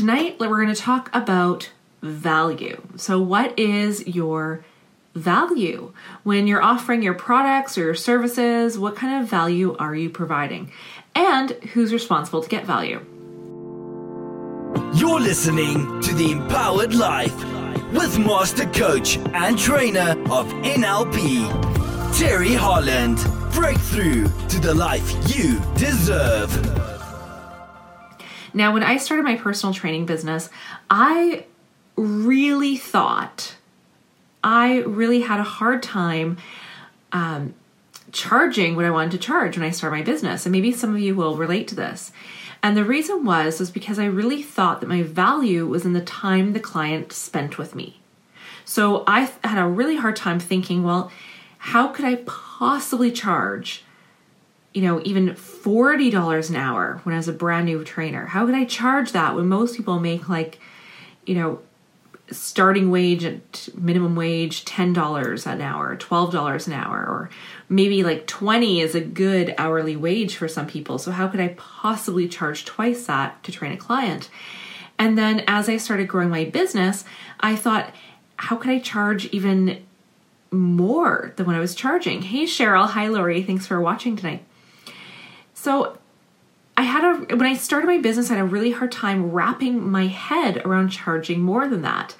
tonight we're going to talk about value. So, what is your value when you're offering your products or your services? What kind of value are you providing? And who's responsible to get value? You're listening to The Empowered Life with Master Coach and Trainer of NLP, Terry Holland. Breakthrough to the life you deserve. Now, when I started my personal training business, I really thought I really had a hard time um, charging what I wanted to charge when I started my business. And maybe some of you will relate to this. And the reason was was because I really thought that my value was in the time the client spent with me. So I had a really hard time thinking, well, how could I possibly charge, you know, even $40 an hour when I was a brand new trainer? How could I charge that when most people make like, you know, starting wage at minimum wage $10 an hour, $12 an hour, or maybe like 20 is a good hourly wage for some people. So how could I possibly charge twice that to train a client? And then as I started growing my business, I thought, how could I charge even more than what I was charging? Hey Cheryl, hi Lori, thanks for watching tonight. So I had a when I started my business, I had a really hard time wrapping my head around charging more than that.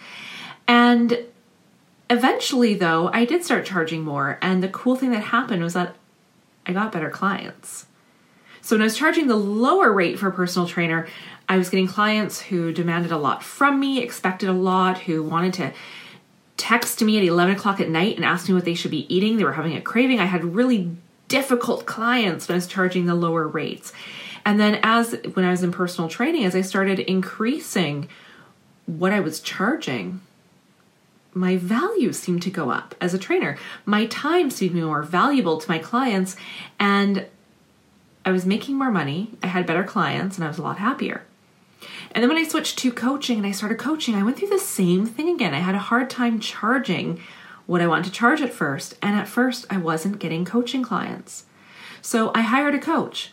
And eventually though, I did start charging more and the cool thing that happened was that I got better clients. So when I was charging the lower rate for a personal trainer, I was getting clients who demanded a lot from me, expected a lot, who wanted to text me at 11 o'clock at night and ask me what they should be eating. They were having a craving. I had really difficult clients when I was charging the lower rates. And then as when I was in personal training, as I started increasing what I was charging, my value seemed to go up as a trainer. My time seemed more valuable to my clients and I was making more money. I had better clients and I was a lot happier. And then when I switched to coaching and I started coaching, I went through the same thing again. I had a hard time charging what I want to charge at first. And at first, I wasn't getting coaching clients. So I hired a coach.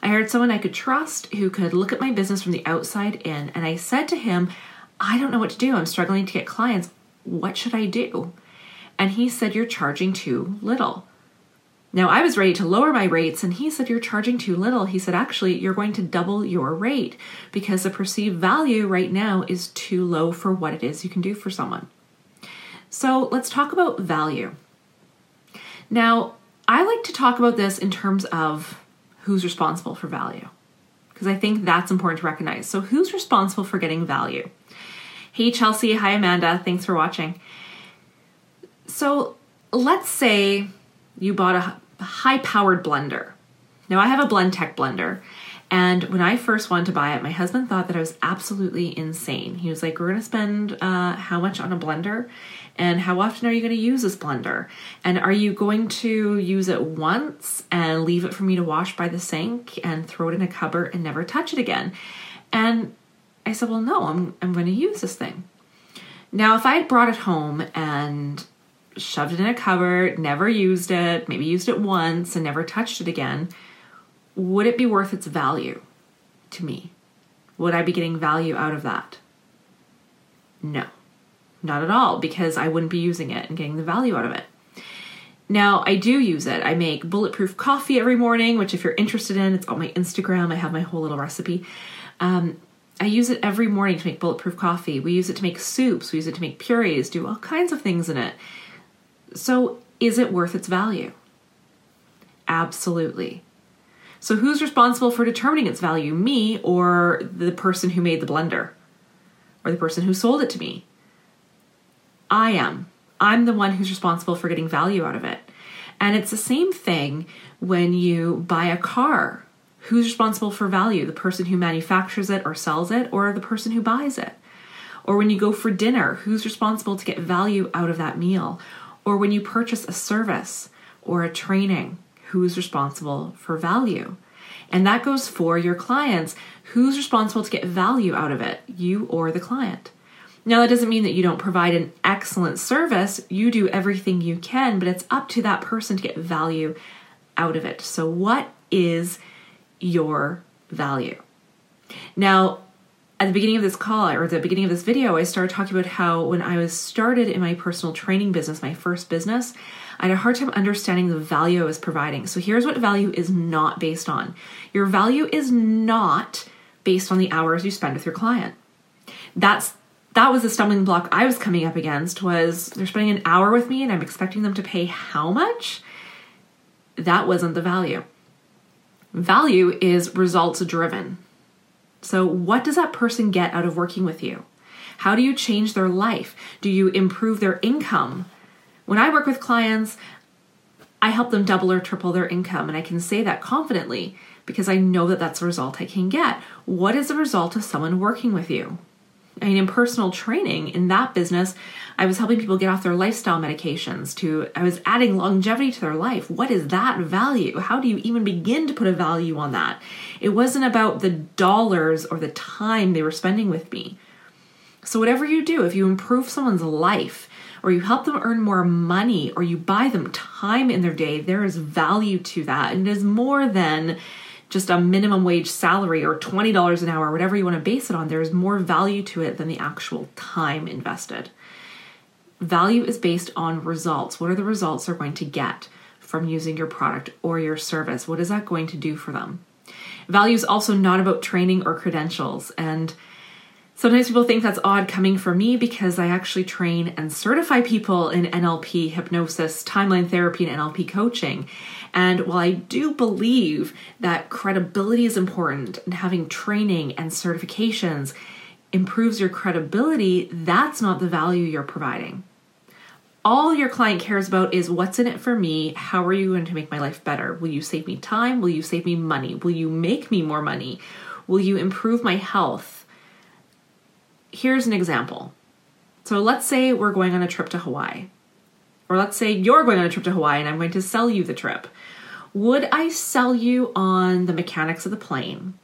I hired someone I could trust who could look at my business from the outside in. And I said to him, I don't know what to do. I'm struggling to get clients. What should I do? And he said, You're charging too little. Now, I was ready to lower my rates, and he said, You're charging too little. He said, Actually, you're going to double your rate because the perceived value right now is too low for what it is you can do for someone. So, let's talk about value. Now, I like to talk about this in terms of who's responsible for value because I think that's important to recognize. So, who's responsible for getting value? Hey, Chelsea. Hi, Amanda. Thanks for watching. So, let's say you bought a high powered blender. Now, I have a Blendtec blender. And when I first wanted to buy it, my husband thought that I was absolutely insane. He was like, We're going to spend uh, how much on a blender? And how often are you going to use this blender? And are you going to use it once and leave it for me to wash by the sink and throw it in a cupboard and never touch it again? And I said, Well, no, I'm, I'm going to use this thing. Now, if I had brought it home and shoved it in a cupboard, never used it, maybe used it once and never touched it again, would it be worth its value to me? Would I be getting value out of that? No, not at all, because I wouldn't be using it and getting the value out of it. Now, I do use it. I make bulletproof coffee every morning, which, if you're interested in, it's on my Instagram. I have my whole little recipe. Um, I use it every morning to make bulletproof coffee. We use it to make soups. We use it to make purees, do all kinds of things in it. So, is it worth its value? Absolutely. So, who's responsible for determining its value? Me or the person who made the blender? Or the person who sold it to me? I am. I'm the one who's responsible for getting value out of it. And it's the same thing when you buy a car. Who's responsible for value? The person who manufactures it or sells it, or the person who buys it? Or when you go for dinner, who's responsible to get value out of that meal? Or when you purchase a service or a training, who's responsible for value? And that goes for your clients. Who's responsible to get value out of it, you or the client? Now, that doesn't mean that you don't provide an excellent service. You do everything you can, but it's up to that person to get value out of it. So, what is your value? Now, at the beginning of this call or at the beginning of this video, I started talking about how when I was started in my personal training business, my first business, I had a hard time understanding the value I was providing. So here's what value is not based on. Your value is not based on the hours you spend with your client. That's that was the stumbling block I was coming up against was they're spending an hour with me and I'm expecting them to pay how much? That wasn't the value. Value is results driven. So, what does that person get out of working with you? How do you change their life? Do you improve their income? When I work with clients, I help them double or triple their income, and I can say that confidently because I know that that's a result I can get. What is the result of someone working with you? I mean, in personal training in that business, I was helping people get off their lifestyle medications to, I was adding longevity to their life. What is that value? How do you even begin to put a value on that? It wasn't about the dollars or the time they were spending with me. So, whatever you do, if you improve someone's life, or you help them earn more money, or you buy them time in their day, there is value to that. And it is more than just a minimum wage salary or $20 an hour, whatever you want to base it on, there is more value to it than the actual time invested. Value is based on results. What are the results they're going to get from using your product or your service? What is that going to do for them? Value is also not about training or credentials. And Sometimes people think that's odd coming from me because I actually train and certify people in NLP, hypnosis, timeline therapy, and NLP coaching. And while I do believe that credibility is important and having training and certifications improves your credibility, that's not the value you're providing. All your client cares about is what's in it for me. How are you going to make my life better? Will you save me time? Will you save me money? Will you make me more money? Will you improve my health? here's an example. So let's say we're going on a trip to Hawaii. Or let's say you're going on a trip to Hawaii and I'm going to sell you the trip. Would I sell you on the mechanics of the plane?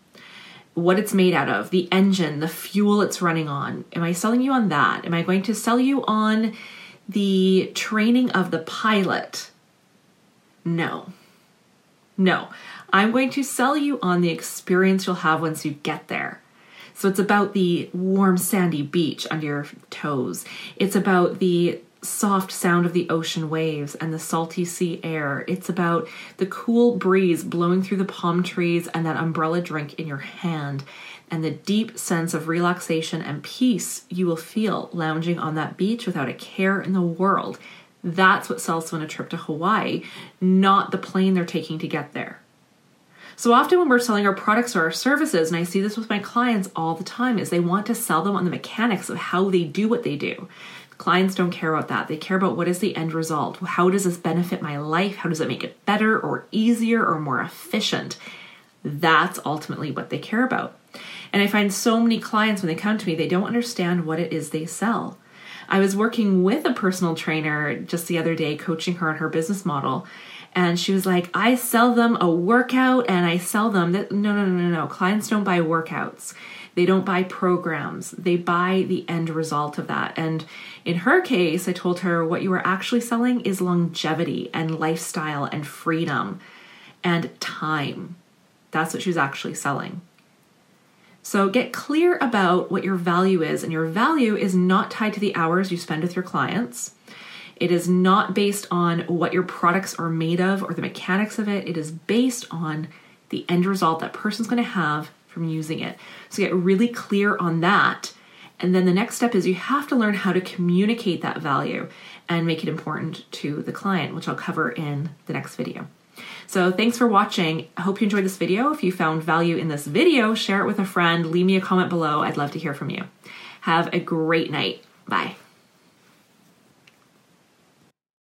What it's made out of, the engine, the fuel it's running on? Am I selling you on that? Am I going to sell you on the training of the pilot? No. No. I'm going to sell you on the experience you'll have once you get there. So it's about the warm sandy beach under your toes. It's about the soft sound of the ocean waves and the salty sea air. It's about the cool breeze blowing through the palm trees and that umbrella drink in your hand and the deep sense of relaxation and peace you will feel lounging on that beach without a care in the world. That's what sells someone a trip to Hawaii, not the plane they're taking to get there. So often when we're selling our products or our services, and I see this with my clients all the time, is they want to sell them on the mechanics of how they do what they do. Clients don't care about that. They care about what is the end result. How does this benefit my life? How does it make it better or easier or more efficient? That's ultimately what they care about. And I find so many clients when they come to me, they don't understand what it is they sell. I was working with a personal trainer just the other day, coaching her on her business model and she was like, I sell them a workout and I sell them that no no no no no. Clients don't buy workouts. They don't buy programs. They buy the end result of that. And in her case, I told her what you are actually selling is longevity and lifestyle and freedom and time. That's what she's actually selling. So get clear about what your value is, and your value is not tied to the hours you spend with your clients. It is not based on what your products are made of or the mechanics of it. It is based on the end result that person's going to have from using it. So get really clear on that. And then the next step is you have to learn how to communicate that value and make it important to the client, which I'll cover in the next video. So thanks for watching. I hope you enjoyed this video. If you found value in this video, share it with a friend, leave me a comment below. I'd love to hear from you. Have a great night. Bye.